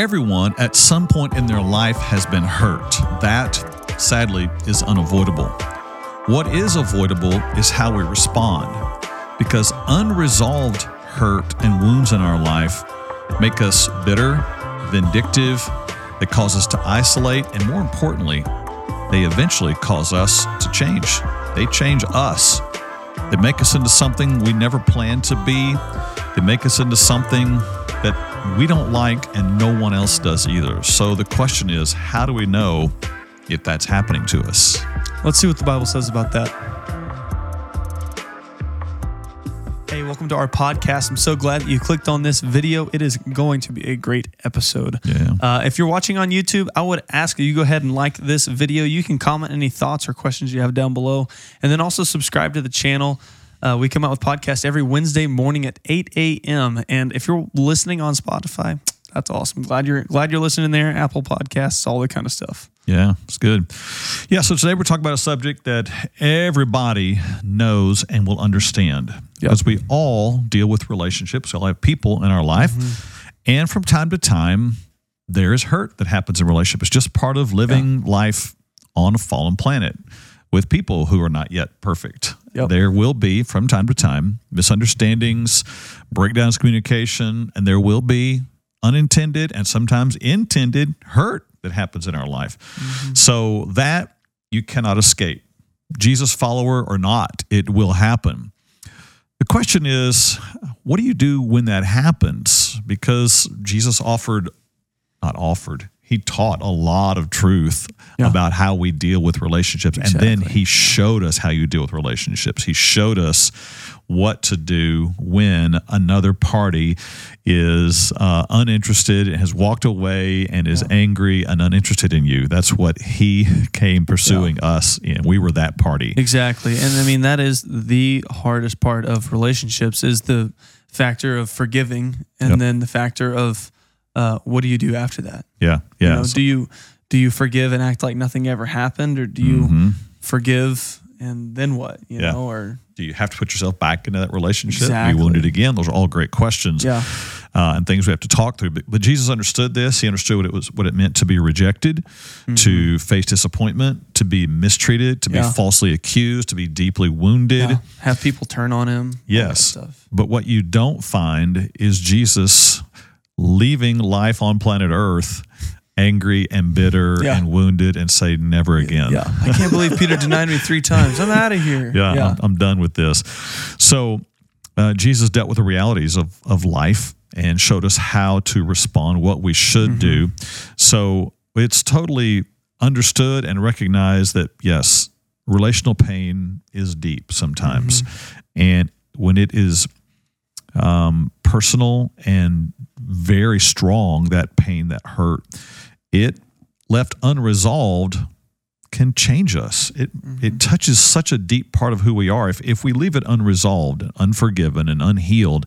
Everyone at some point in their life has been hurt. That, sadly, is unavoidable. What is avoidable is how we respond, because unresolved hurt and wounds in our life make us bitter, vindictive, they cause us to isolate, and more importantly, they eventually cause us to change. They change us. They make us into something we never planned to be. They make us into something that we don't like and no one else does either. So the question is, how do we know if that's happening to us? Let's see what the Bible says about that. Hey, welcome to our podcast. I'm so glad that you clicked on this video. It is going to be a great episode. Yeah. Uh, if you're watching on YouTube, I would ask you go ahead and like this video. You can comment any thoughts or questions you have down below, and then also subscribe to the channel. Uh, we come out with podcasts every Wednesday morning at 8 a.m. And if you're listening on Spotify, that's awesome. Glad you're glad you're listening there. Apple Podcasts, all that kind of stuff. Yeah, it's good. Yeah, so today we're talking about a subject that everybody knows and will understand because we all deal with relationships. We all have people in our life. And from time to time, there is hurt that happens in relationships. It's just part of living life on a fallen planet with people who are not yet perfect. Yep. There will be, from time to time, misunderstandings, breakdowns communication, and there will be unintended and sometimes intended hurt that happens in our life. Mm-hmm. So that you cannot escape. Jesus follower or not, it will happen. The question is, what do you do when that happens? Because Jesus offered, not offered, he taught a lot of truth Yeah. about how we deal with relationships. And then he showed us how you deal with relationships. He showed us what to do when another party is uh, uninterested and has walked away and is angry and uninterested in you. That's what he came pursuing us in. We were that party. Exactly. And I mean that is the hardest part of relationships is the factor of forgiving and Yep. then the factor of uh, what do you do after that? Yeah. You Yeah. know, do you do you forgive and act like nothing ever happened or do you Mhm. forgive and then what? You Yeah. know, or Do you have to put yourself back into that relationship? Exactly. Be wounded again? Those are all great questions. yeah. uh, and things we have to talk through. But, but Jesus understood this. He understood what it was, what it meant to be rejected, to face disappointment, to be mistreated, to be Mm-hmm. Falsely accused, to be deeply wounded. yeah. Have people turn on him. Yes. Stuff. But what you don't find is Jesus leaving life on planet Earth angry and bitter Yeah. and wounded and say never again. Yeah. I can't believe Peter denied me three times. I'm out of here. yeah, Yeah. I'm, I'm done with this. So uh, Jesus dealt with the realities of, of life and showed us how to respond, what we should do. So it's totally understood and recognized that, yes, relational pain is deep sometimes. And when it is um, personal and very strong, that pain, that hurt, it left unresolved can change us. It mm-hmm. it touches such a deep part of who we are. If if we leave it unresolved, unforgiven, and unhealed,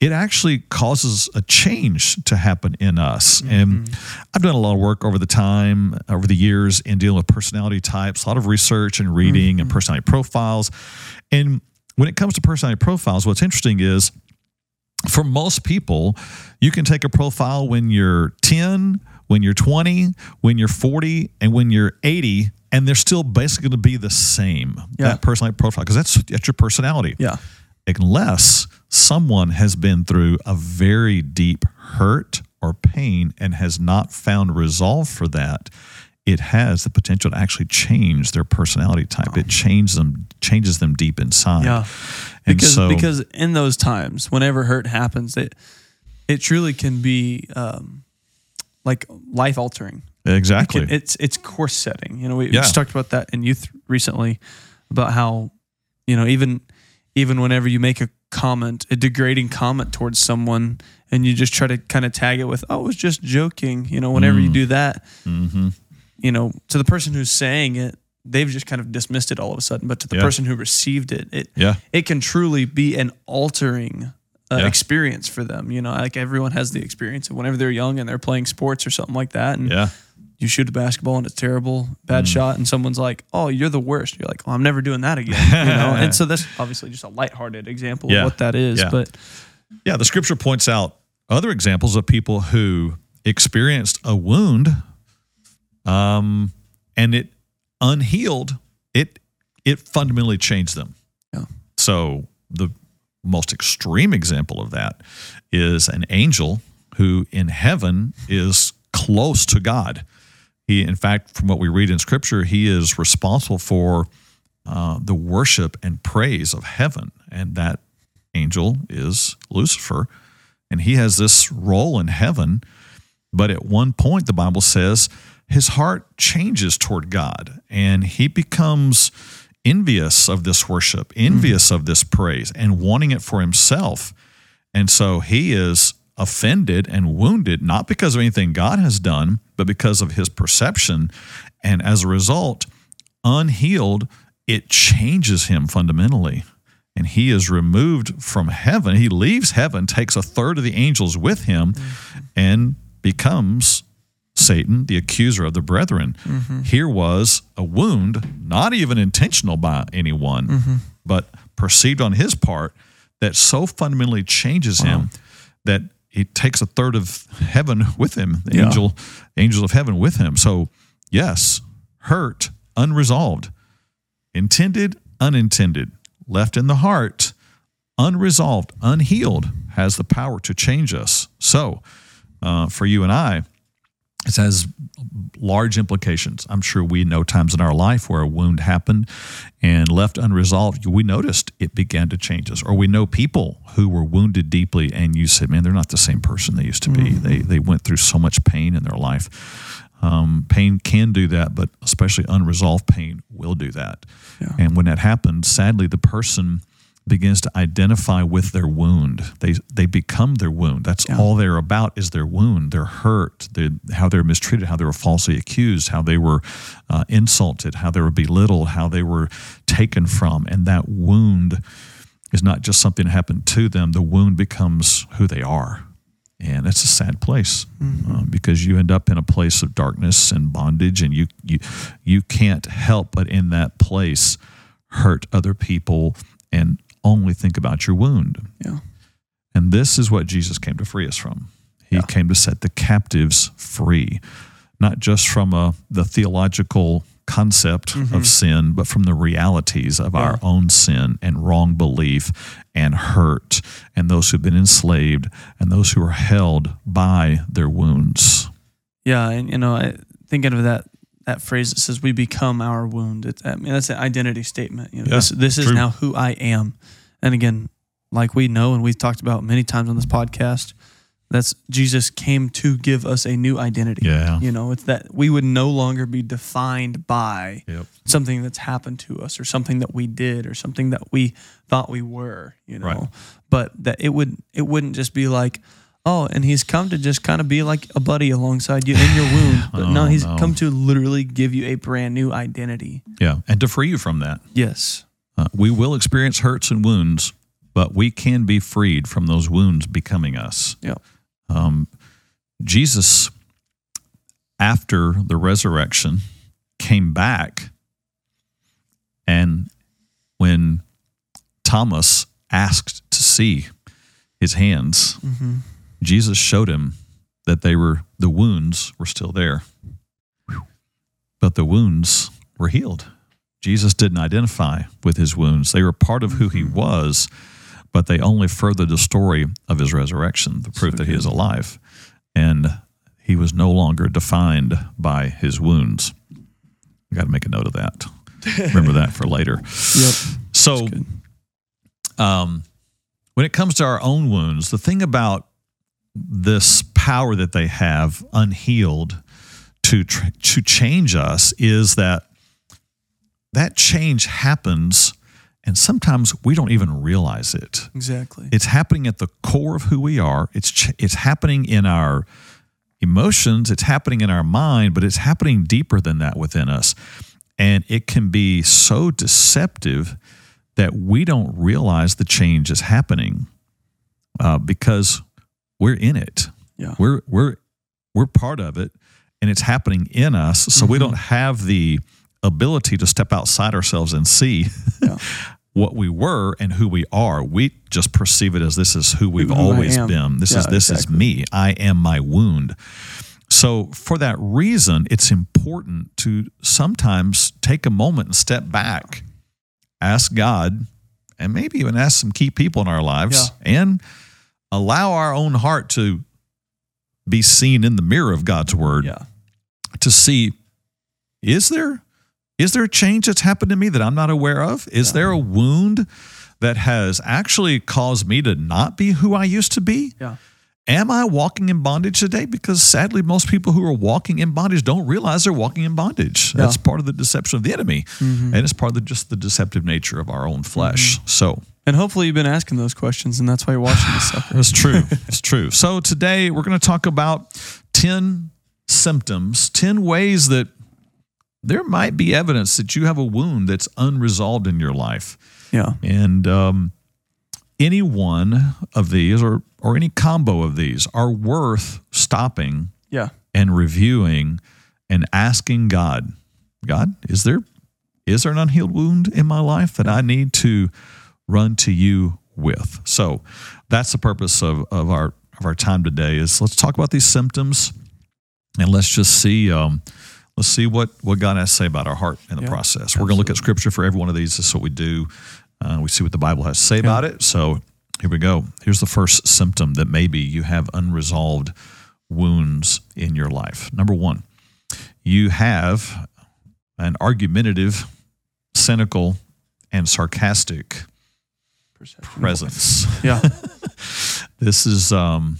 it actually causes a change to happen in us. Mm-hmm. And I've done a lot of work over the time, over the years, in dealing with personality types, a lot of research and reading and mm-hmm. personality profiles. And when it comes to personality profiles, what's interesting is for most people, you can take a profile when you're 10, when you're 20, when you're 40, and when you're 80, and they're still basically going to be the same. Yeah. That personality profile, because that's, that's your personality. Yeah. Unless someone has been through a very deep hurt or pain and has not found resolve for that, it has the potential to actually change their personality type. It changes them, changes them deep inside. Yeah. And because so- because in those times, whenever hurt happens, it it truly can be um, like life altering. Exactly. It- it's it's course setting. You know, we, we just talked about that in youth recently about how you know even even whenever you make a comment, a degrading comment towards someone, and you just try to kind of tag it with, "Oh, I was just joking." You know, whenever Mm. you do that, hmm you know, to the person who's saying it, they've just kind of dismissed it all of a sudden. But to the Yeah. person who received it, it Yeah. it can truly be an altering uh, Yeah. experience for them. You know, like everyone has the experience of whenever they're young and they're playing sports or something like that, and Yeah. you shoot a basketball and it's terrible, bad shot, and someone's like, "Oh, you're the worst." You're like, "Oh, I'm never doing that again." You know, and so that's obviously just a lighthearted example of what that is. But Yeah, the scripture points out other examples of people who experienced a wound, um, and it unhealed. It it fundamentally changed them. Yeah. So the most extreme example of that is an angel who in heaven is close to God. He, in fact, from what we read in Scripture, he is responsible for uh, the worship and praise of heaven, and that angel is Lucifer, and he has this role in heaven. But at one point, the Bible says his heart changes toward God, and he becomes envious of this worship, mm-hmm. envious of this praise, and wanting it for himself. And so he is offended and wounded, not because of anything God has done, but because of his perception. And as a result, unhealed, it changes him fundamentally. And he is removed from heaven. He leaves heaven, takes a third of the angels with him, mm-hmm. and becomes Satan, the accuser of the brethren. Here was a wound, not even intentional by anyone, but perceived on his part that so fundamentally changes him that he takes a third of heaven with him, the Yeah. angel, angels of heaven with him. So, yes, hurt, unresolved, intended, unintended, left in the heart, unresolved, unhealed, has the power to change us. So, uh, for you and I, it has large implications. I'm sure we know times in our life where a wound happened and left unresolved. We noticed it began to change us, or we know people who were wounded deeply, and you said, "Man, they're not the same person they used to be. They they went through so much pain in their life." Um, pain can do that, but especially unresolved pain will do that. Yeah. And when that happens, sadly, the person begins to identify with their wound. They they become their wound. That's Yeah. all they're about is their wound. They're hurt. How they're mistreated. How they were falsely accused. How they were uh, insulted. How they were belittled. How they were taken from. And that wound is not just something that happened to them. The wound becomes who they are. And it's a sad place uh, because you end up in a place of darkness and bondage, and you you you can't help but in that place hurt other people and only think about your wound. Yeah. And this is what Jesus came to free us from. He Yeah. came to set the captives free, not just from a, the theological concept of mm-hmm. sin, but from the realities of our own sin and wrong belief and hurt, and those who've been enslaved and those who are held by their wounds. Yeah, and you know, I, thinking of that that phrase that says "we become our wound." It's, I mean, that's an identity statement. You know, Yeah, this this is now who I am. And again, like we know, and we've talked about many times on this podcast, that's Jesus came to give us a new identity. Yeah. You know, it's that we would no longer be defined by Yep. something that's happened to us or something that we did or something that we thought we were, you know. Right. But that it would it wouldn't just be like, oh, and he's come to just kind of be like a buddy alongside you in your wound. But no, Oh, he's no. come to literally give you a brand new identity. Yeah. And to free you from that. Yes. Uh, we will experience hurts and wounds, but we can be freed from those wounds becoming us. Yeah. Um, Jesus, after the resurrection, came back, and when Thomas asked to see his hands, Jesus showed him that they were the wounds were still there, but the wounds were healed. Jesus didn't identify with his wounds; they were part of who he was but they only furthered the story of his resurrection, the proof that he is alive. And he was no longer defined by his wounds. I got to make a note of that. Remember that for later. Yep. So, um, when it comes to our own wounds, the thing about this power that they have unhealed to tr- to change us is that that change happens, and sometimes we don't even realize it. Exactly. It's happening at the core of who we are. It's ch- it's happening in our emotions. It's happening in our mind, but it's happening deeper than that within us, and it can be so deceptive that we don't realize the change is happening uh, because we're in it. Yeah. We're we're we're part of it, and it's happening in us. So we mm-hmm. don't have the ability to step outside ourselves and see Yeah. what we were and who we are. We just perceive it as this is who we've Who always been. This is this exactly. is me. I am my wound. So, for that reason, it's important to sometimes take a moment and step back, ask God, and maybe even ask some key people in our lives, and allow our own heart to be seen in the mirror of God's word Yeah. to see is there is there a change that's happened to me that I'm not aware of? Is there a wound that has actually caused me to not be who I used to be? Yeah. Am I walking in bondage today? Because sadly, most people who are walking in bondage don't realize they're walking in bondage. That's part of the deception of the enemy, mm-hmm. and it's part of the, just the deceptive nature of our own flesh. Mm-hmm. So And hopefully you've been asking those questions, and that's why you're watching this stuff. that's true. it's true. So today we're going to talk about 10 symptoms, 10 ways that there might be evidence that you have a wound that's unresolved in your life. Yeah. And um, any one of these or, or any combo of these are worth stopping Yeah. and reviewing and asking God, God, is there is there an unhealed wound in my life that I need to run to you with? So that's the purpose of, of our of our time today is let's talk about these symptoms and let's just see um, let's see what what God has to say about our heart in the Yeah, process. We're going to look at scripture for every one of these. This is what we do. Uh, we see what the Bible has to say about it. So here we go. Here's the first symptom that maybe you have unresolved wounds in your life. Number one, you have an argumentative, cynical, and sarcastic presence. Yeah. This is um,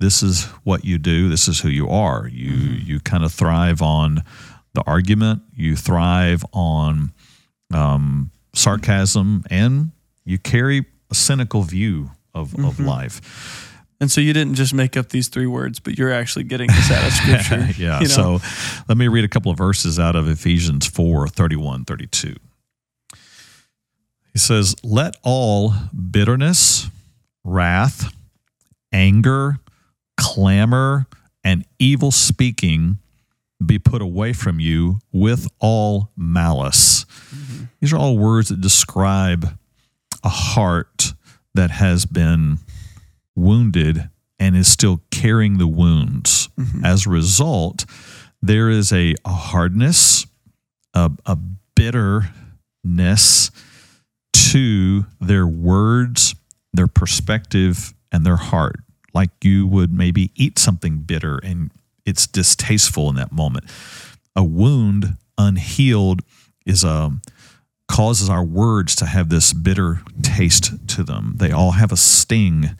this is what you do. This is who you are. You you kind of thrive on the argument. You thrive on um, sarcasm, and you carry a cynical view of, of life. And so you didn't just make up these three words, but you're actually getting this out of scripture. yeah. you So let me read a couple of verses out of Ephesians 4 31, 32. He says, Let all bitterness, wrath, anger, clamor, and evil speaking be put away from you with all malice. Mm-hmm. These are all words that describe a heart that has been wounded and is still carrying the wounds. Mm-hmm. As a result, there is a, a hardness, a, a bitterness to their words, their perspective, and their heart. Like you would maybe eat something bitter and it's distasteful in that moment. A wound unhealed is a causes our words to have this bitter taste to them. They all have a sting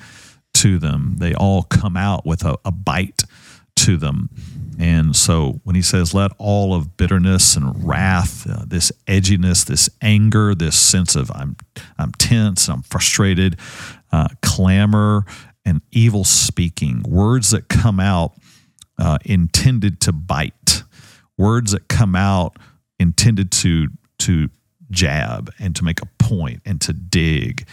to them. They all come out with a, a bite to them. And so when he says, let all of bitterness and wrath, uh, this edginess, this anger, this sense of I'm, I'm tense, I'm frustrated, uh, clamor, and evil speaking, words that come out uh, intended to bite, words that come out intended to to jab and to make a point and to dig,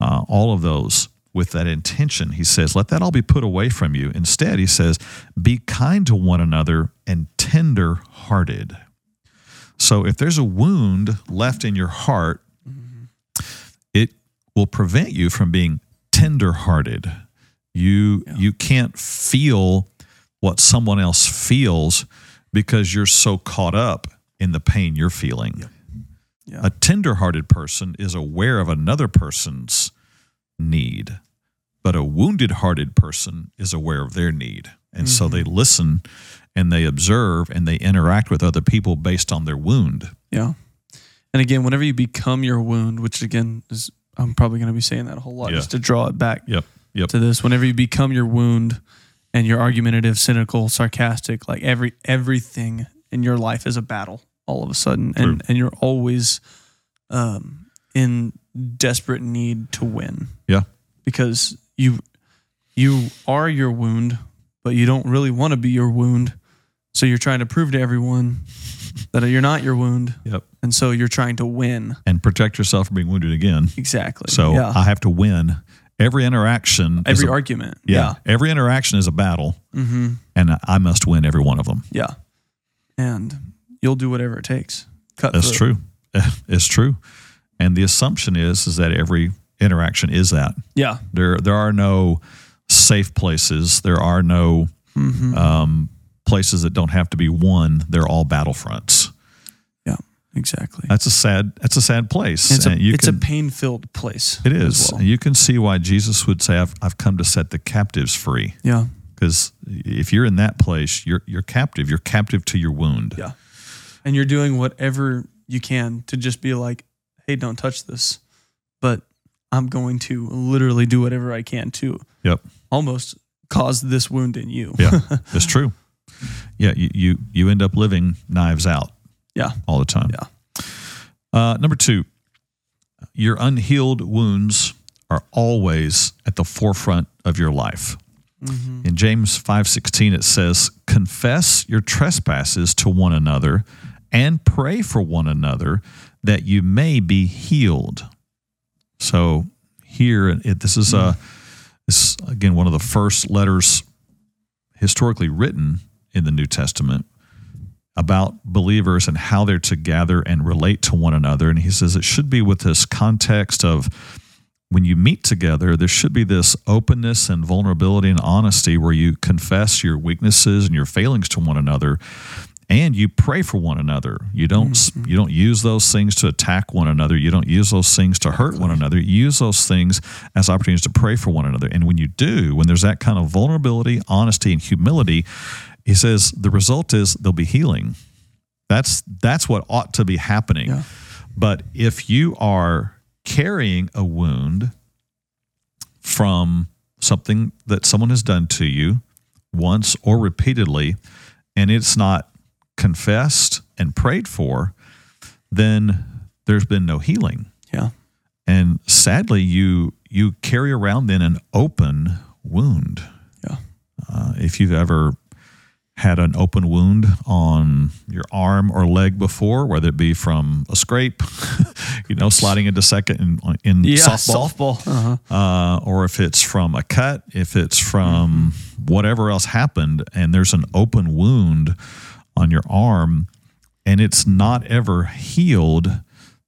uh, all of those with that intention. He says, let that all be put away from you. Instead, he says, be kind to one another and tender hearted. So if there's a wound left in your heart, mm-hmm. it will prevent you from being tender hearted. You you can't feel what someone else feels because you're so caught up in the pain you're feeling. Yeah. A tender-hearted person is aware of another person's need, but a wounded-hearted person is aware of their need. And so they listen and they observe and they interact with other people based on their wound. Yeah. And again, whenever you become your wound, which again is, I'm probably going to be saying that a whole lot Yeah. just to draw it back Yep. Yep. to this. Whenever you become your wound and you're argumentative, cynical, sarcastic, like every everything in your life is a battle all of a sudden, and and you're always um, in desperate need to win Yeah. because you you are your wound, but you don't really want to be your wound. So you're trying to prove to everyone that you're not your wound, Yep. and so you're trying to win. And protect yourself from being wounded again. Exactly. So yeah. I have to win. Every interaction every a- argument. yeah, every interaction is a battle Mm-hmm. and I must win every one of them. Yeah. And you'll do whatever it takes. Cut That's through. true. It's true. And the assumption is is that every interaction is that. Yeah. There there are no safe places. There are no Mm-hmm. um, places that don't have to be won. they're all battlefronts. Yeah, exactly. That's a sad. That's a sad place. It's a, And it's can- a pain filled place. It is. well. You can see why Jesus would say, "I've I've come to set the captives free." Yeah. Because if you're in that place, you're you're captive. You're captive to your wound. Yeah. And you're doing whatever you can to just be like, hey, don't touch this. I'm going to literally do whatever I can to Yep. almost cause this wound in you. Yeah, that's true. Yeah, you, you you end up living knives out Yeah. all the time. Yeah. Uh, number two, your unhealed wounds are always at the forefront of your life. Mm-hmm. In James 5:16 it says, "Confess your trespasses to one another and pray for one another that you may be healed." So here it, this is a this is, again one of the first letters historically written in the New Testament about believers and how they're to gather and relate to one another. And he says it should be with this context of when you meet together, there should be this openness and vulnerability and honesty where you confess your weaknesses and your failings to one another and you pray for one another. You don't mm-hmm. you don't use those things to attack one another. You don't use those things to hurt one another. You use those things as opportunities to pray for one another. And when you do, when there's that kind of vulnerability, honesty and humility, he says the result is there'll be healing. That's that's what ought to be happening. Yeah. But if you are carrying a wound from something that someone has done to you once or repeatedly, and it's not confessed and prayed for, then there's been no healing. Yeah. And sadly, you you carry around then an open wound. Yeah. Uh, if you've ever had an open wound on your arm or leg before, whether it be from a scrape, you know, sliding into second in, in Yeah. softball, Softball. Uh-huh. uh, or if it's from a cut, if it's from whatever else happened, and there's an open wound on your arm, and it's not ever healed,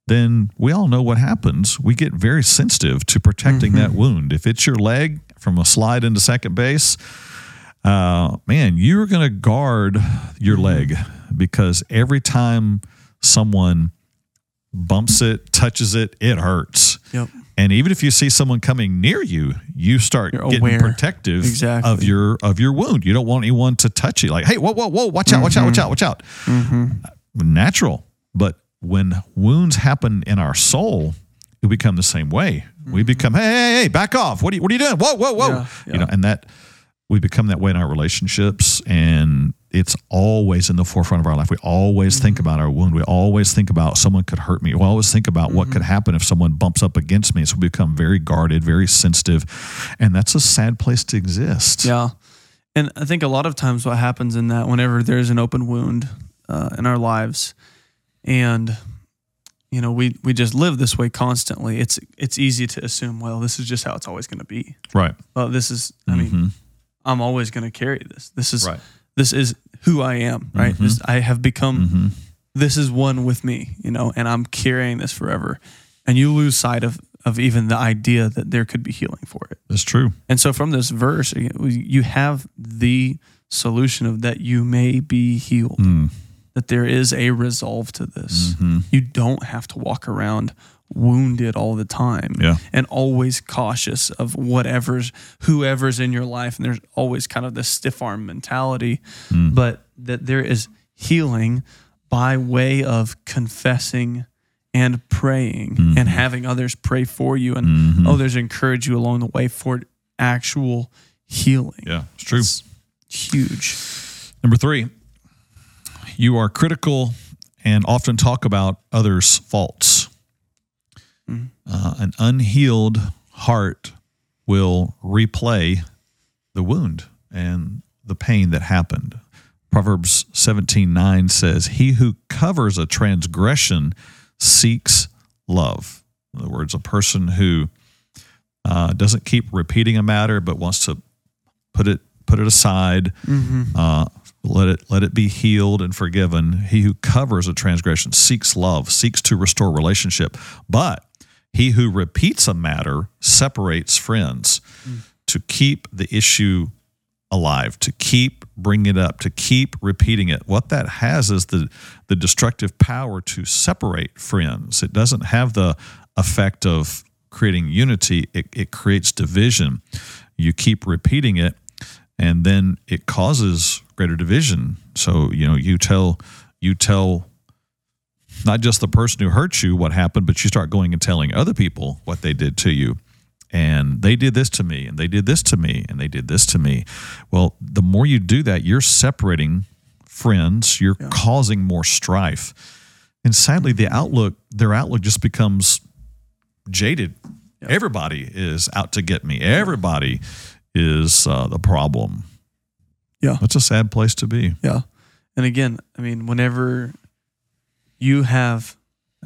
then we all know what happens. We get very sensitive to protecting that wound. If it's your leg from a slide into second base, uh, man, you're going to guard your leg because every time someone bumps it, touches it, it hurts. Yep. And even if you see someone coming near you, you start You're getting aware. protective Exactly. of your of your wound. You don't want anyone to touch you. Like, hey, whoa, whoa, whoa, watch out, watch out, watch mm-hmm. out, watch out. Mm-hmm. Uh, natural, but when wounds happen in our soul, we become the same way. We mm-hmm. become, hey, hey, hey, back off. What are you, what are you doing? Whoa, whoa, whoa. Yeah, You know, and that we become that way in our relationships, and it's always in the forefront of our life. We always Mm-hmm. think about our wound. We always think about someone could hurt me. We always think about what Mm-hmm. could happen if someone bumps up against me. So we become very guarded, very sensitive, and that's a sad place to exist. Yeah. And I think a lot of times what happens in that, whenever there's an open wound uh, in our lives, and you know we we just live this way constantly, it's it's easy to assume, well, this is just how it's always going to be. Right. Well, this is, I mean, Mhm. I'm always going to carry this. This is Right. This is who I am, right? This, I have become. Mhm. This is one with me, you know, and I'm carrying this forever. And you lose sight of of even the idea that there could be healing for it. That's true. And so from this verse, you have the solution of that you may be healed, Mm. that there is a resolve to this. Mhm. You don't have to walk around wounded all the time Yeah. and always cautious of whatever's whoever's in your life and there's always kind of this stiff arm mentality Mm. but that there is healing by way of confessing and praying Mm-hmm. and having others pray for you and others encourage you along the way for actual healing Yeah, it's true. It's huge Number three, you are critical and often talk about others' faults. Uh, an unhealed heart will replay the wound and the pain that happened. Proverbs 17:9 says, "He who covers a transgression seeks love." In other words, a person who uh, doesn't keep repeating a matter but wants to put it put it aside, uh, let it let it be healed and forgiven. He who covers a transgression seeks love, seeks to restore relationship. But he who repeats a matter separates friends. To keep the issue alive, to keep bringing it up, to keep repeating it. What that has is the the destructive power to separate friends. It doesn't have the effect of creating unity. It, it creates division. You keep repeating it, and then it causes greater division. So you know you tell you tell not just the person who hurt you what happened, but you start going and telling other people what they did to you. And they did this to me, and they did this to me, and they did this to me. Well, the more you do that, you're separating friends, you're yeah. causing more strife. And sadly, the outlook, their outlook just becomes jaded. Yeah. Everybody is out to get me. Everybody is uh, the problem. Yeah. That's a sad place to be. Yeah. And again, I mean, whenever you have,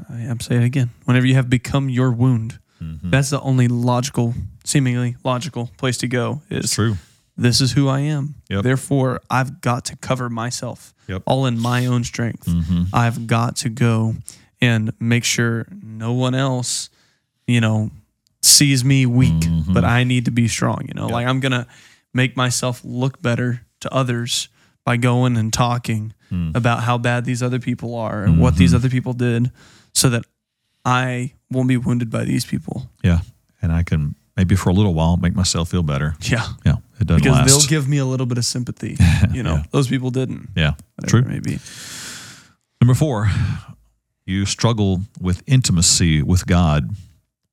I'm saying it again, whenever you have become your wound, mm-hmm. that's the only logical, seemingly logical place to go. Is it's true. This is who I am. Yep. Therefore, I've got to cover myself yep. all in my own strength. Mm-hmm. I've got to go and make sure no one else, you know, sees me weak, mm-hmm. but I need to be strong. You know, yep. like I'm going to make myself look better to others by going and talking mm. about how bad these other people are and mm-hmm. what these mm-hmm. other people did so that I won't be wounded by these people. Yeah. And I can maybe for a little while make myself feel better. Yeah. Yeah. It doesn't because last. they'll give me a little bit of sympathy. You know, yeah. those people didn't. Yeah. True. Maybe. Number four, you struggle with intimacy with God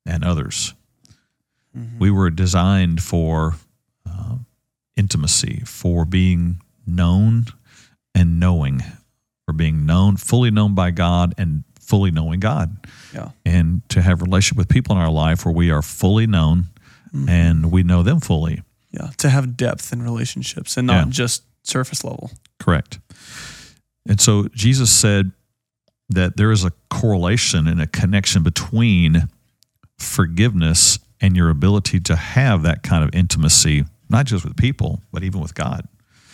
and others. Mm-hmm. We were designed for uh, intimacy, for being known and knowing, or being known, fully known by God and fully knowing God. Yeah. And to have relationship with people in our life where we are fully known mm-hmm. and we know them fully. Yeah. To have depth in relationships and not yeah. just surface level. Correct. And so Jesus said that there is a correlation and a connection between forgiveness and your ability to have that kind of intimacy, not just with people, but even with God.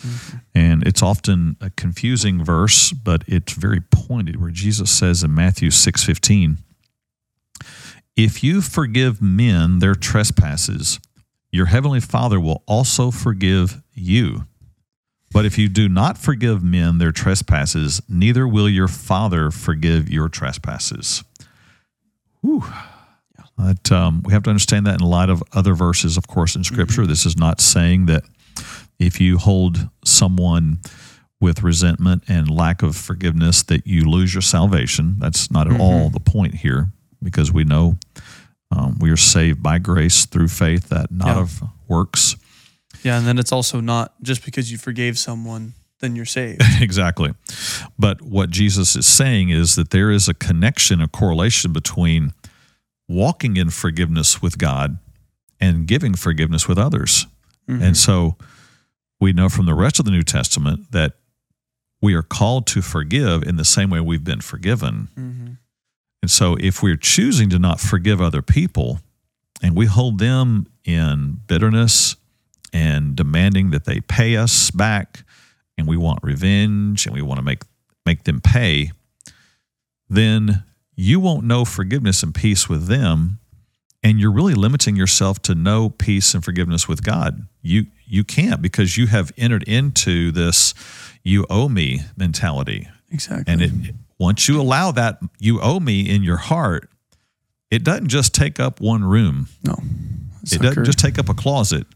Mm-hmm. And it's often a confusing verse, but it's very pointed where Jesus says in Matthew 6:15, "If you forgive men their trespasses, your heavenly Father will also forgive you. But if you do not forgive men their trespasses, neither will your Father forgive your trespasses." Whew. But um, we have to understand that in light of other verses, of course, in Scripture. Mm-hmm. This is not saying that if you hold someone with resentment and lack of forgiveness that you lose your salvation. That's not at mm-hmm. all the point here because we know um, we are saved by grace through faith, that not yeah. of works. Yeah, and then it's also not just because you forgave someone, then you're saved. exactly. But what Jesus is saying is that there is a connection, a correlation between walking in forgiveness with God and giving forgiveness with others. Mm-hmm. And so, we know from the rest of the New Testament that we are called to forgive in the same way we've been forgiven. Mm-hmm. And so, if we're choosing to not forgive other people and we hold them in bitterness and demanding that they pay us back, and we want revenge and we want to make, make them pay, then you won't know forgiveness and peace with them and you're really limiting yourself to no peace and forgiveness with God. You you can't because you have entered into this you owe me mentality. Exactly. And it once you allow that you owe me in your heart, it doesn't just take up one room. No. It doesn't just take up a closet.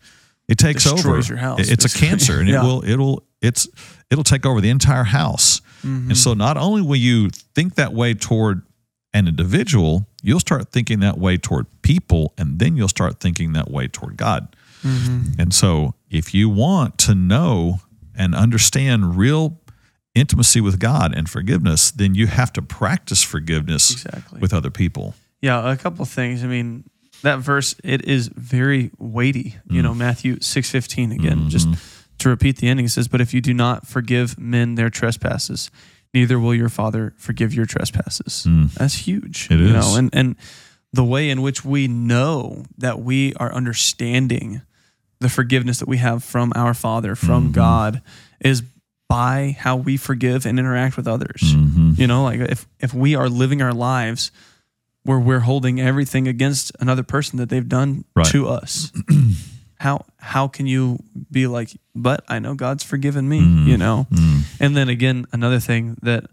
It takes over. Your house, it's basically. a cancer and yeah. it will it'll it's it'll take over the entire house. Mm-hmm. And so not only will you think that way toward an individual, you'll start thinking that way toward people, and then you'll start thinking that way toward God. Mm-hmm. And so, if you want to know and understand real intimacy with God and forgiveness, then you have to practice forgiveness exactly. with other people. Yeah, a couple things. I mean, that verse it is very weighty. You mm. know, Matthew six fifteen again. Mm-hmm. Just to repeat the ending, it says, "But if you do not forgive men their trespasses, neither will your father forgive your trespasses. Mm. That's huge. It is. Know? And and the way in which we know that we are understanding the forgiveness that we have from our Father, from mm-hmm. God, is by how we forgive and interact with others. Mm-hmm. You know, like if if we are living our lives where we're holding everything against another person that they've done right. to us. how how can you be like, but I know God's forgiven me, Mm. you know? And then again, another thing that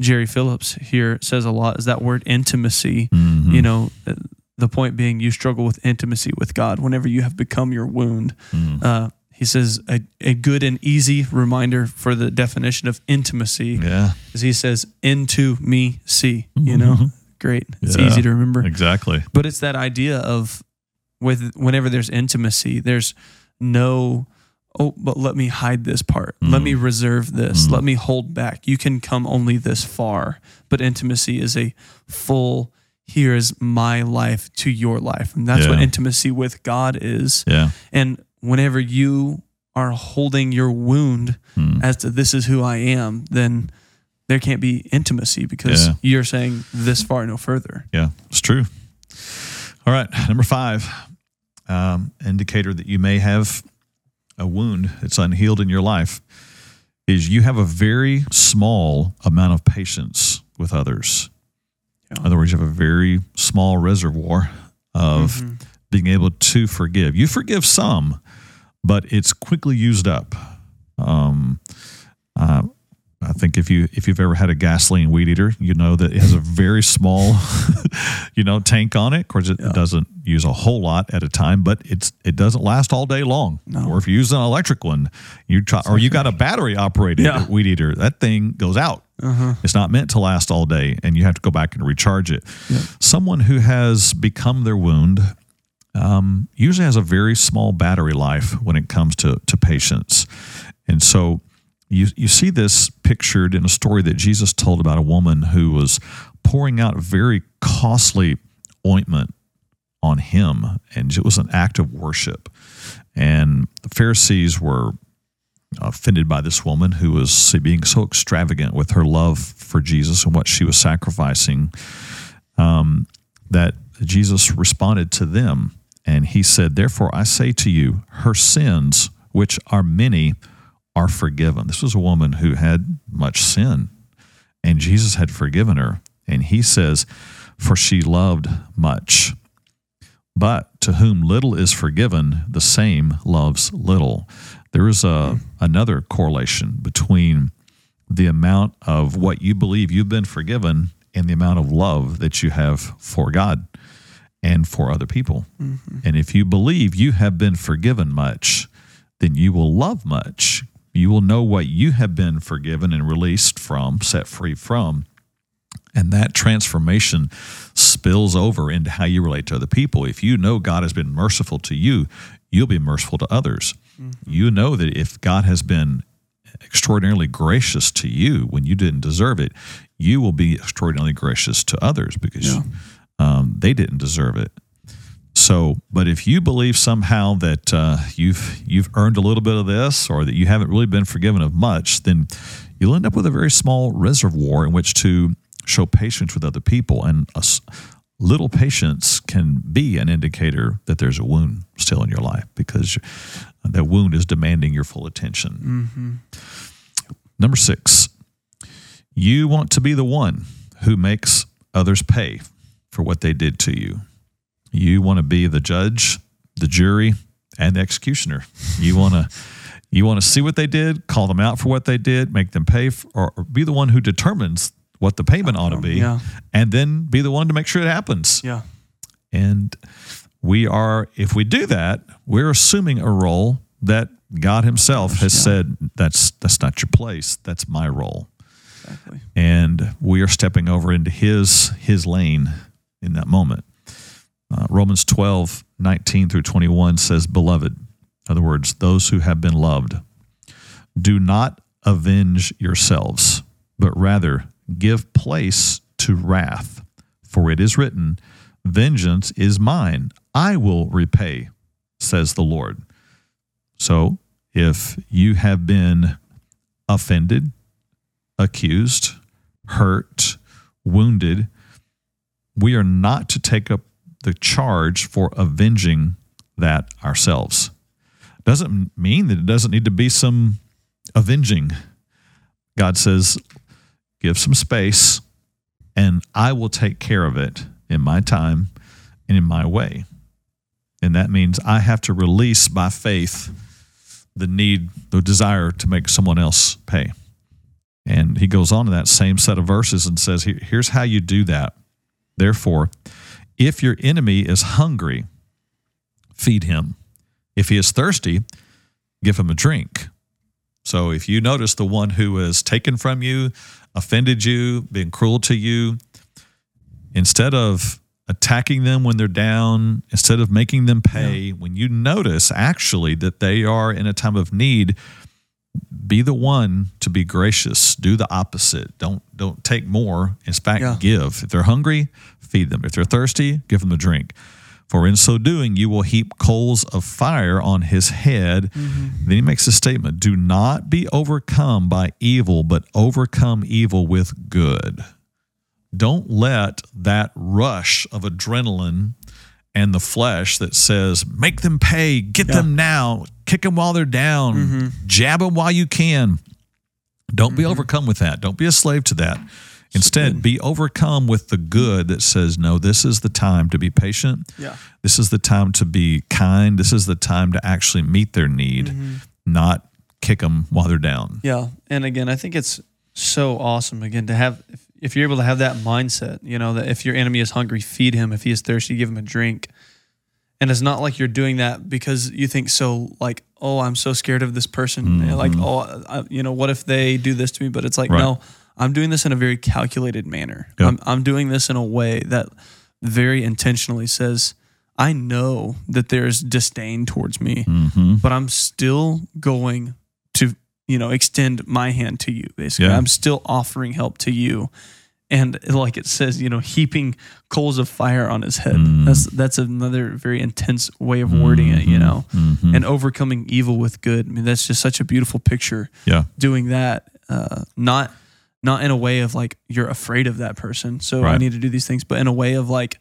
Jerry Phillips here says a lot is that word intimacy. Mm-hmm. You know, uh, the point being you struggle with intimacy with God whenever you have become your wound. Mm. Uh, he says a, a good and easy reminder for the definition of intimacy Yeah, is he says into me see you know great it's Yeah. easy to remember exactly. but it's that idea of with whenever there's intimacy there's no oh but let me hide this part let me reserve this let me hold back you can come only this far but intimacy is a full here is my life to your life and that's what intimacy with god is Yeah. and whenever you are holding your wound Hmm. as to this is who I am, then there can't be intimacy because Yeah. you're saying this far, no further. Yeah, it's true. All right, number five, um, indicator that you may have a wound that's unhealed in your life is you have a very small amount of patience with others. Yeah. In other words, you have a very small reservoir of being able to forgive. You forgive some, but it's quickly used up. Um, uh, I think if you if you've ever had a gasoline weed eater, you know that it has a very small, you know, tank on it. Of course, it doesn't use a whole lot at a time, but it's it doesn't last all day long. No. Or if you use an electric one, you try, or you got a battery operated Yeah. weed eater, that thing goes out. Uh-huh. It's not meant to last all day, and you have to go back and recharge it. Someone who has become their wound um, usually has a very small battery life when it comes to to patience, and so you you see this pictured in a story that Jesus told about a woman who was pouring out very costly ointment on him, and it was an act of worship. And the Pharisees were offended by this woman who was being so extravagant with her love for Jesus and what she was sacrificing um, that Jesus responded to them and he said, Therefore I say to you, her sins, which are many, are forgiven. This was a woman who had much sin and Jesus had forgiven her. And he says, For she loved much. But to whom little is forgiven, the same loves little. There is a another correlation between the amount of what you believe you've been forgiven and the amount of love that you have for God and for other people. Mm-hmm. And if you believe you have been forgiven much, then you will love much. You will know what you have been forgiven and released from, set free from. And that transformation spills over into how you relate to other people. If you know God has been merciful to you, you'll be merciful to others. You know that if God has been extraordinarily gracious to you when you didn't deserve it, you will be extraordinarily gracious to others because Yeah. um, they didn't deserve it. So, but if you believe somehow that uh, you've you've earned a little bit of this, or that you haven't really been forgiven of much, then you'll end up with a very small reservoir in which to show patience with other people, and a little patience can be an indicator that there's a wound still in your life because that wound is demanding your full attention. Number six, you want to be the one who makes others pay for what they did to you. You want to be the judge, the jury, and the executioner. You want to you want to see what they did, call them out for what they did, make them pay, for, or, or be the one who determines what the payment ought to be, Yeah. and then be the one to make sure it happens. Yeah. And we are, if we do that, we're assuming a role that God Himself has Yeah. said that's that's not your place. That's my role Exactly. and we are stepping over into his his lane in that moment uh, romans 12 19 through 21 says beloved in other words those who have been loved do not avenge yourselves but rather give place to wrath. For it is written vengeance is mine i will repay says the lord. So if you have been offended accused, hurt, wounded, we are not to take up the charge for avenging that ourselves. Doesn't mean that it doesn't need to be some avenging. God says, give some space, and I will take care of it in my time and in my way. And that means I have to release by faith the need, the desire to make someone else pay. And he goes on in that same set of verses and says, Here's how you do that. Therefore, if your enemy is hungry, feed him. If he is thirsty, give him a drink. So if you notice the one who has taken from you, offended you, been cruel to you, instead of attacking them when they're down, instead of making them pay, yeah. when you notice actually that they are in a time of need, be the one to be gracious. Do the opposite. Don't don't take more. In fact, yeah. give. If they're hungry, feed them. If they're thirsty, give them a drink. For in so doing, you will heap coals of fire on his head. Mm-hmm. Then he makes a statement Do not be overcome by evil, but overcome evil with good don't let that rush of adrenaline and the flesh that says, make them pay, get yeah. them now, kick them while they're down, mm-hmm. jab them while you can. Don't mm-hmm. be overcome with that. Don't be a slave to that. Instead, be overcome with the good that says, no, this is the time to be patient. Yeah. This is the time to be kind. This is the time to actually meet their need, mm-hmm. not kick them while they're down. Yeah. And again, I think it's so awesome, again, to have, if, if you're able to have that mindset, you know, that if your enemy is hungry, feed him. If he is thirsty, give him a drink. And it's not like you're doing that because you think so, like, oh, I'm so scared of this person. Mm-hmm. Like, oh, I, you know, what if they do this to me? But it's like, right. no, I'm doing this in a very calculated manner. Yep. I'm, I'm doing this in a way that very intentionally says, I know that there's disdain towards me, mm-hmm. but I'm still going to you know, extend my hand to you. Basically, yeah. I'm still offering help to you. And like it says, you know, heaping coals of fire on his head. Mm. That's that's another very intense way of wording mm-hmm. it, you know. Mm-hmm. And overcoming evil with good. I mean, that's just such a beautiful picture. Yeah. Doing that, uh, not not in a way of like you're afraid of that person, so right. I need to do these things, but in a way of like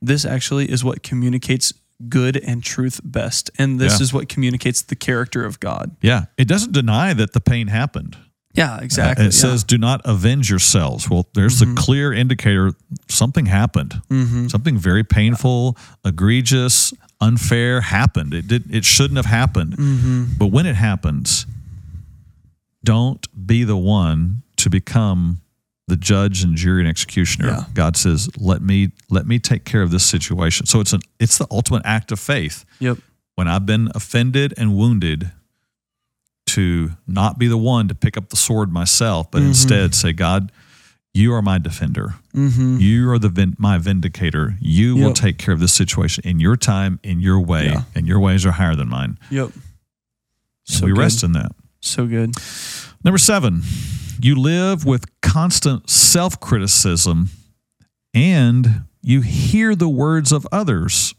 this actually is what communicates good and truth best. And this yeah. is what communicates the character of God. Yeah. It doesn't deny that the pain happened. Yeah, exactly. Uh, it yeah. says, do not avenge yourselves. Well, there's mm-hmm. the clear indicator something happened. Mm-hmm. Something very painful, egregious, unfair happened. It did it shouldn't have happened. Mm-hmm. But when it happens, don't be the one to become the judge and jury and executioner. Yeah. God says, "Let me let me take care of this situation." So it's an it's the ultimate act of faith. Yep. When I've been offended and wounded, to not be the one to pick up the sword myself, but mm-hmm. instead say, "God, you are my defender. Mm-hmm. You are the vin- my vindicator. You yep. will take care of this situation in your time, in your way, yeah. and your ways are higher than mine." Yep. So we good. rest in that. So good. Number seven, you live with constant self criticism and you hear the words of others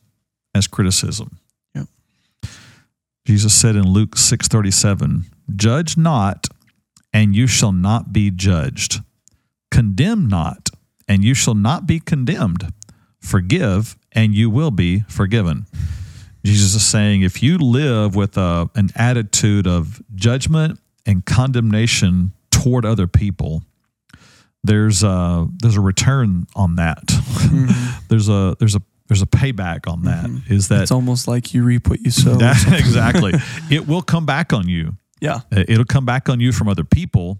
as criticism. Jesus said in Luke 6:37, "Judge not, and you shall not be judged. Condemn not, and you shall not be condemned. Forgive, and you will be forgiven." Jesus is saying if you live with a, an attitude of judgment and condemnation toward other people, there's a there's a return on that. Mm-hmm. there's a there's a there's a payback on that. Mm-hmm. Is that it's almost like you reap what you sow. That, exactly. it will come back on you. Yeah. Uh, it'll come back on you from other people,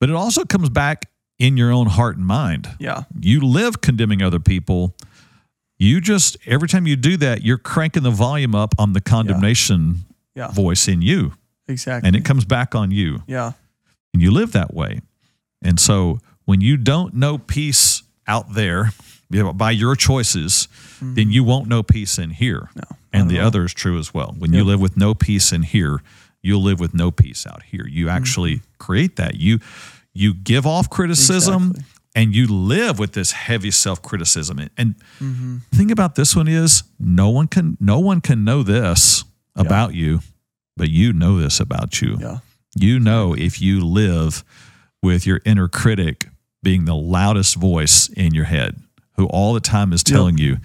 but it also comes back in your own heart and mind. Yeah. You live condemning other people. You just every time you do that, you're cranking the volume up on the condemnation yeah. Yeah. voice in you. Exactly. And it comes back on you. Yeah and you live that way. And so when you don't know peace out there by your choices, mm-hmm. then you won't know peace in here. No, and the other is true as well. When yep. you live with no peace in here, you'll live with no peace out here. You actually mm-hmm. create that. You you give off criticism exactly. and you live with this heavy self-criticism. And mm-hmm. the thing about this one is no one can no one can know this about yeah. you, but you know this about you. Yeah. You know, if you live with your inner critic being the loudest voice in your head, who all the time is telling yep. you,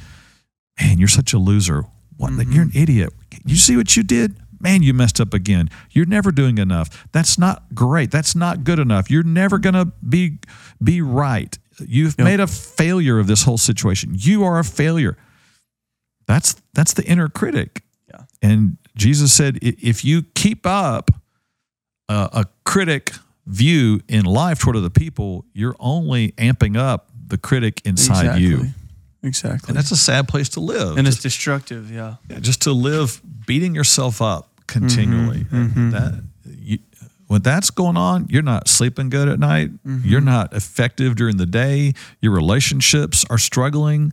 man, you're such a loser. What, mm-hmm. You're an idiot. You see what you did? Man, you messed up again. You're never doing enough. That's not great. That's not good enough. You're never going to be be right. You've yep. made a failure of this whole situation. You are a failure. That's that's the inner critic. Yeah. And Jesus said, if you keep up a, a critic view in life toward other people, you're only amping up the critic inside exactly. you. Exactly. And that's a sad place to live. and just, it's destructive. Yeah. yeah, just to live beating yourself up continually. Mm-hmm, That you, when that's going on, you're not sleeping good at night. Mm-hmm. You're not effective during the day. Your relationships are struggling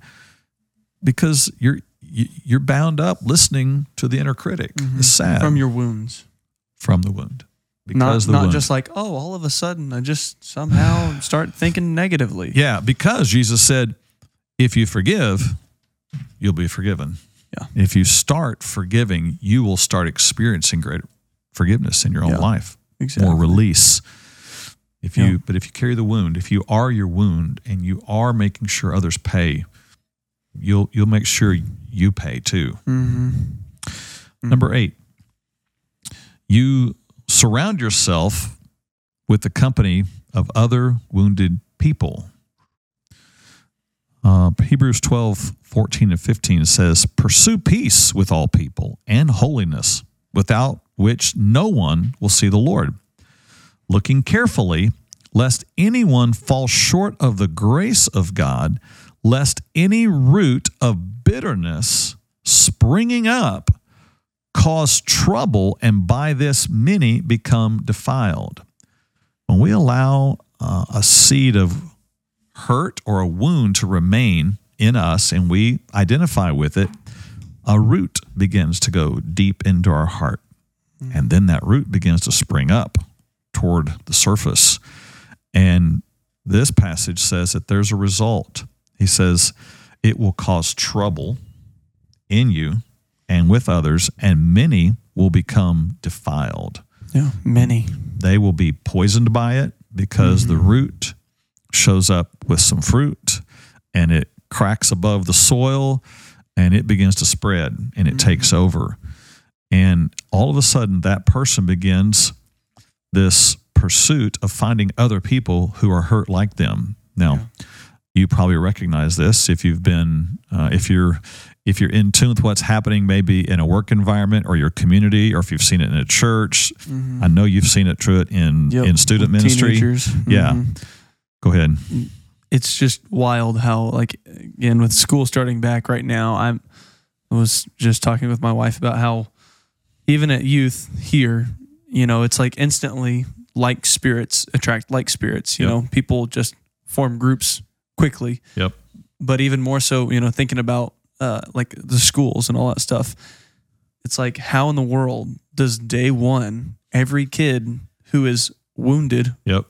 because you're you- you're bound up listening to the inner critic. It's sad Mm-hmm. From your wounds. from the wound because the not wound. just like, oh, all of a sudden I just somehow start thinking negatively. yeah, because Jesus said, if you forgive, you'll be forgiven. Yeah. If you start forgiving, you will start experiencing greater forgiveness in your own Yeah. life. Exactly. more release. If you, Yeah. but if you carry the wound, if you are your wound, and you are making sure others pay, you'll you'll make sure you pay too. Mm-hmm. Number eight, you surround yourself with the company of other wounded people. Uh, Hebrews 12, 14 and 15 says, Pursue peace with all people and holiness, without which no one will see the Lord. Looking carefully, lest anyone fall short of the grace of God, lest any root of bitterness springing up cause trouble, and by this many become defiled. When we allow uh, a seed of hurt or a wound to remain in us and we identify with it, a root begins to go deep into our heart. And then that root begins to spring up toward the surface. And this passage says that there's a result. He says it will cause trouble in you and with others, and many will become defiled. Yeah. Many. They will be poisoned by it because the root shows up with some fruit and it cracks above the soil and it begins to spread and it takes over. And all of a sudden, that person begins this pursuit of finding other people who are hurt like them. Now, you probably recognize this if you've been, uh, if you're, if you're in tune with what's happening, maybe in a work environment or your community, or if you've seen it in a church. I know you've seen it through it in Yep. in student With ministry. teenagers. Yeah. Mhm. Go ahead. it's just wild how like again with school starting back right now i'm i was just talking with my wife about how even at youth here you know it's like instantly like spirits attract like spirits you Yep. know people just form groups quickly Yep. but even more so you know thinking about uh like the schools and all that stuff it's like how in the world does day one every kid who is wounded Yep.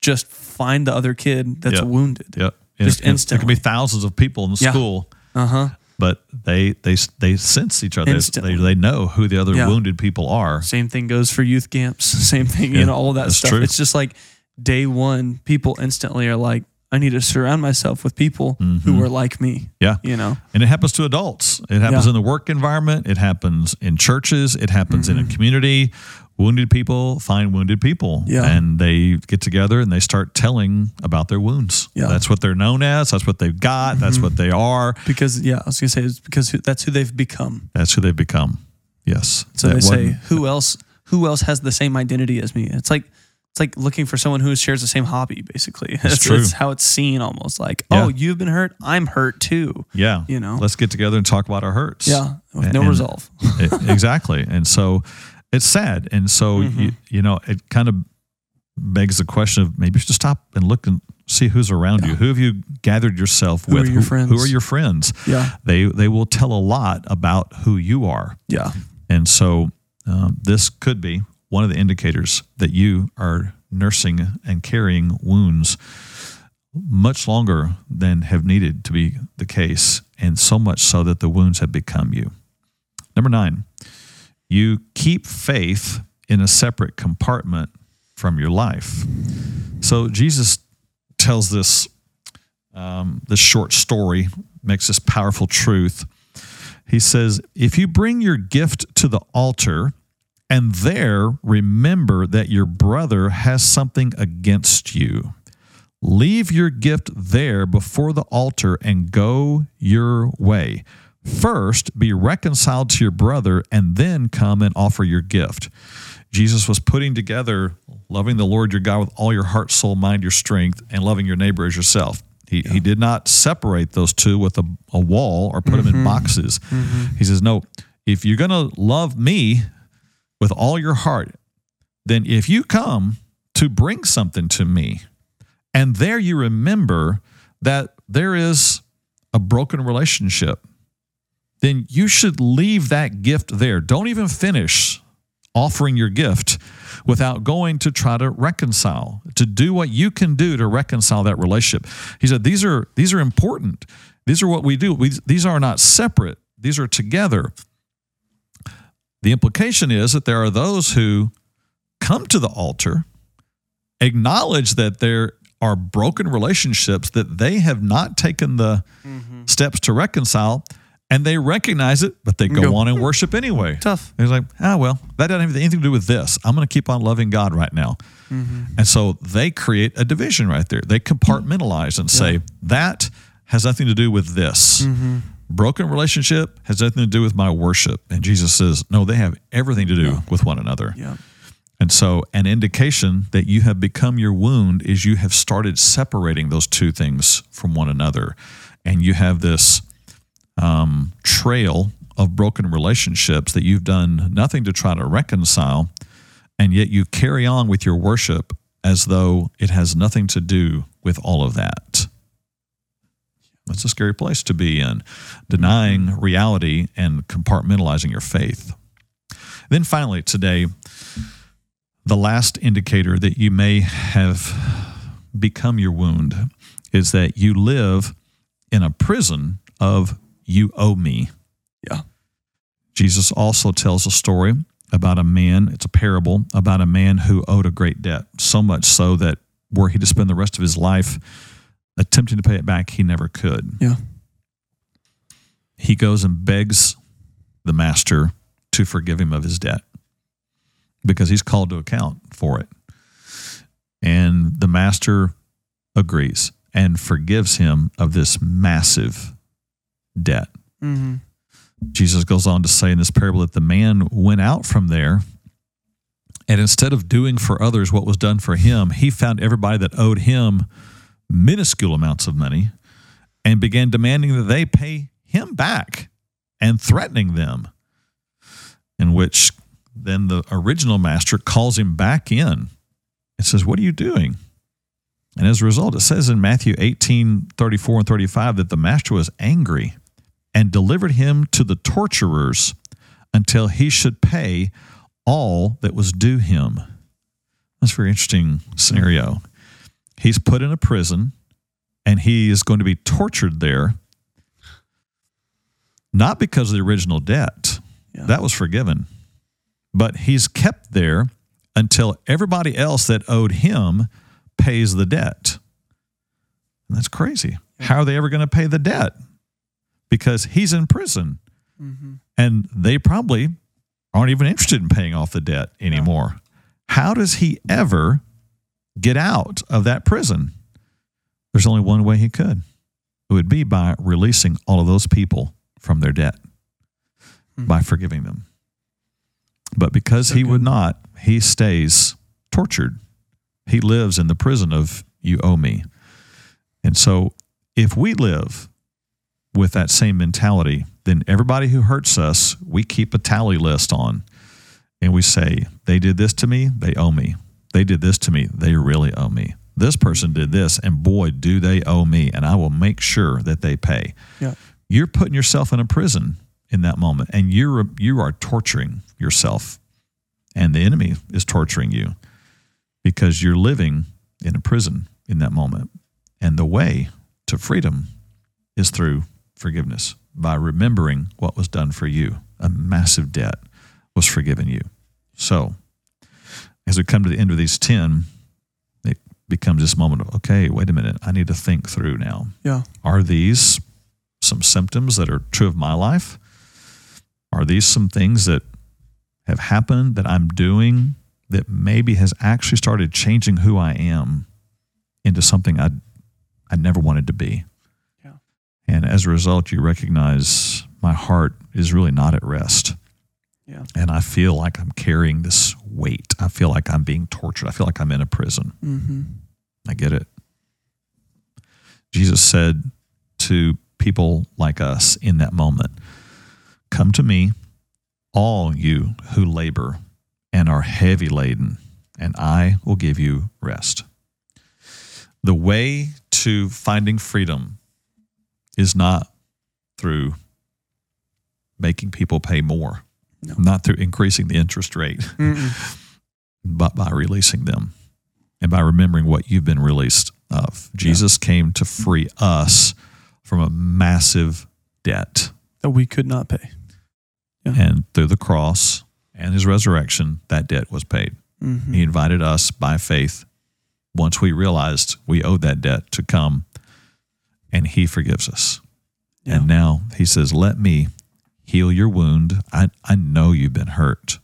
just find the other kid that's Yep. wounded Yep. Just And- and There instantly. can be thousands of people in the Yeah. school, uh-huh but they they they sense each other. They, Instantly. they know who the other Yeah. wounded people are. Same thing goes for youth camps. Same thing, Yeah, you know, all of that that's stuff. true. It's just like day one, people instantly are like, I need to surround myself with people who are like me. Mm-hmm. Yeah. You know, And it happens to adults. It happens Yeah. in the work environment. It happens in churches. It happens in Mm-hmm. a community. Wounded people find wounded people. Yeah. And they get together and they start telling about their wounds. Yeah. Mm-hmm. That's what they're known as. That's what they've got. That's what they are. because, yeah, I was going to say it's because who- that's who they've become. That's who they've become. Yes. So That they say, who else, who else has the same identity as me? It's like, it's like looking for someone who shares the same hobby, basically. That's, true. that's how it's seen almost like, Yeah. oh, you've been hurt. I'm hurt too. Yeah. You know? Let's get together and talk about our hurts. Yeah. With And- no and- resolve. It- exactly. And so it's sad. And so, Mm-hmm. you, you know, it kind of begs the question of maybe you should stop and look and see who's around you. Who have you gathered yourself Who with? are your Who friends? are your friends? Yeah. They, they will tell a lot about who you are. Yeah. And so um, this could be one of the indicators that you are nursing and carrying wounds much longer than have needed to be the case, and so much so that the wounds have become you. Number nine, you keep faith in a separate compartment from your life. So Jesus tells this um, this short story, makes this powerful truth. He says, If you bring your gift to the altar and there remember that your brother has something against you, leave your gift there before the altar and go your way. First, be reconciled to your brother, and then come and offer your gift. Jesus was putting together loving the Lord your God with all your heart, soul, mind, your strength, and loving your neighbor as yourself. He, he did not separate those two with a, a wall or put them in mm-hmm. boxes. Mm-hmm. He says, No, if you're going to love me with all your heart, then if you come to bring something to me, and there you remember that there is a broken relationship, then you should leave that gift there. Don't even finish offering your gift without going to try to reconcile to do what you can do to reconcile that relationship. He said these are these are important. These are what we do. We, these are not separate. These are together the implication is that there are those who come to the altar acknowledge that there are broken relationships that they have not taken the mm-hmm. steps to reconcile and they recognize it but they go on and worship anyway Tough. He's like, ah, well, that doesn't have anything to do with this. I'm going to keep on loving God right now. Mm-hmm. And so they create a division right there. They compartmentalize and say, that has nothing to do with this. Mm-hmm. Broken relationship has nothing to do with my worship. And Jesus says, no, they have everything to do with one another. Yeah. And so, an indication that you have become your wound is you have started separating those two things from one another. And you have this um, trail of broken relationships that you've done nothing to try to reconcile. And yet you carry on with your worship as though it has nothing to do with all of that. That's a scary place to be in, denying mm-hmm. reality and compartmentalizing your faith. Then finally, today, the last indicator that you may have become your wound is that you live in a prison of you owe me. Yeah. Jesus also tells a story about a man, it's a parable about a man who owed a great debt, so much so that were he to spend the rest of his life attempting to pay it back, he never could. Yeah. He goes and begs the master to forgive him of his debt because he's called to account for it. And the master agrees and forgives him of this massive debt. Mm-hmm. Jesus goes on to say in this parable that the man went out from there and instead of doing for others what was done for him, he found everybody that owed him minuscule amounts of money and began demanding that they pay him back and threatening them. In which then the original master calls him back in and says, What are you doing? And as a result, it says in Matthew 18 34 and 35 that the master was angry and delivered him to the torturers until he should pay all that was due him. That's a very interesting scenario. He's put in a prison and he is going to be tortured there, not because of the original debt, Yeah. that was forgiven, but he's kept there until everybody else that owed him pays the debt. And that's crazy. How are they ever going to pay the debt? Because he's in prison Mm-hmm. and they probably aren't even interested in paying off the debt anymore. How does he ever get out of that prison? There's only one way he could. It would be by releasing all of those people from their debt, hmm. by forgiving them. But because he would not, he stays tortured. He lives in the prison of you owe me. And so if we live with that same mentality, then everybody who hurts us, we keep a tally list on. And we say, they did this to me, they owe me. They did this to me, they really owe me. This person did this, and boy, do they owe me. And I will make sure that they pay. Yeah. You're putting yourself in a prison in that moment, and you're you are torturing yourself, and the enemy is torturing you because you're living in a prison in that moment. And the way to freedom is through forgiveness by remembering what was done for you. A massive debt was forgiven you. So, as we come to the end of these 10, it becomes this moment of, okay, wait a minute, I need to think through now. Yeah. Are these some symptoms that are true of my life? Are these some things that have happened that I'm doing that maybe has actually started changing who I am into something I I never wanted to be? Yeah. And as a result, you recognize, my heart is really not at rest. Yeah. And I feel like I'm carrying this weight. I feel like I'm being tortured. I feel like I'm in a prison. Mm-hmm. I get it. Jesus said to people like us in that moment, Come to me, all you who labor and are heavy laden, and I will give you rest. The way to finding freedom is not through making people pay more, No. not through increasing the interest rate, Mm-mm. but by releasing them and by remembering what you've been released of. Jesus came to free us from a massive debt. That we could not pay. Yeah. And through the cross and his resurrection, that debt was paid. Mm-hmm. He invited us by faith, once we realized we owed that debt, to come and he forgives us. Yeah. And now he says, Let me heal your wound. I, I know you've been hurt.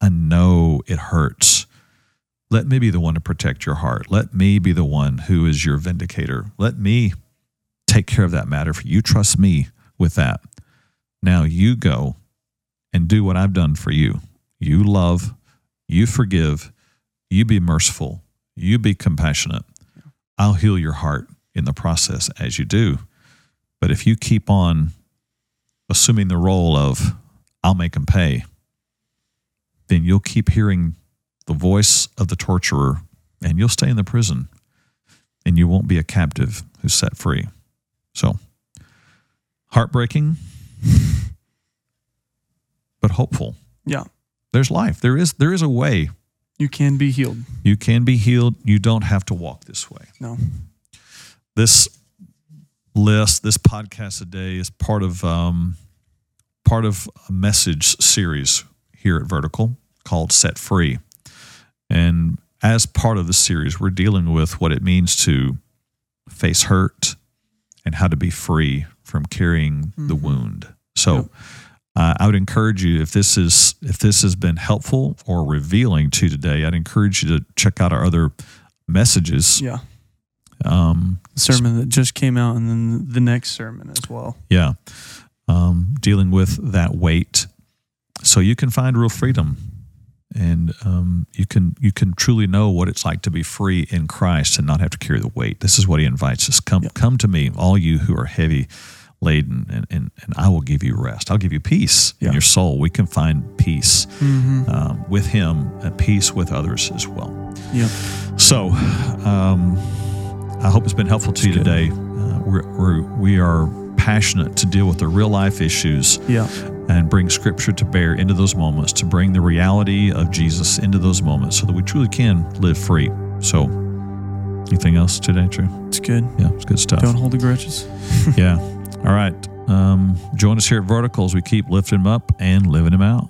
I know it hurts. Let me be the one to protect your heart. Let me be the one who is your vindicator. Let me take care of that matter for you. Trust me with that. Now you go and do what I've done for you. You love, you forgive, you be merciful, you be compassionate. I'll heal your heart in the process as you do. But if you keep on assuming the role of, I'll make them pay, then you'll keep hearing the voice of the torturer and you'll stay in the prison and you won't be a captive who's set free. So, heartbreaking, but hopeful. Yeah. There's life. There is there is a way. You can be healed. You can be healed. You don't have to walk this way. No. This list, this podcast today is part of um, part of a message series here at Vertical called Set Free. And as part of the series, we're dealing with what it means to face hurt and how to be free from carrying the wound. So Yep. uh, I would encourage you if this is if this has been helpful or revealing to you today, I'd encourage you to check out our other messages. Yeah. Um, Sermon that just came out, and then the next sermon as well. yeah, um, dealing with that weight, so you can find real freedom, and um, you can you can truly know what it's like to be free in Christ and not have to carry the weight. This is what He invites us: come Yeah. come to me, all you who are heavy laden, and and, and I will give you rest. I'll give you peace in your soul. We can find peace Mm-hmm. um, with Him, and peace with others as well. Yeah. So, um, I hope it's been helpful to you good. today. Uh, we're, we're, we are passionate to deal with the real life issues Yeah. and bring scripture to bear into those moments, to bring the reality of Jesus into those moments so that we truly can live free. So, anything else today, True? It's good. Yeah, it's good stuff. Don't hold the grudges. yeah. All right. Um, join us here at Verticals. we keep lifting him up and living him out.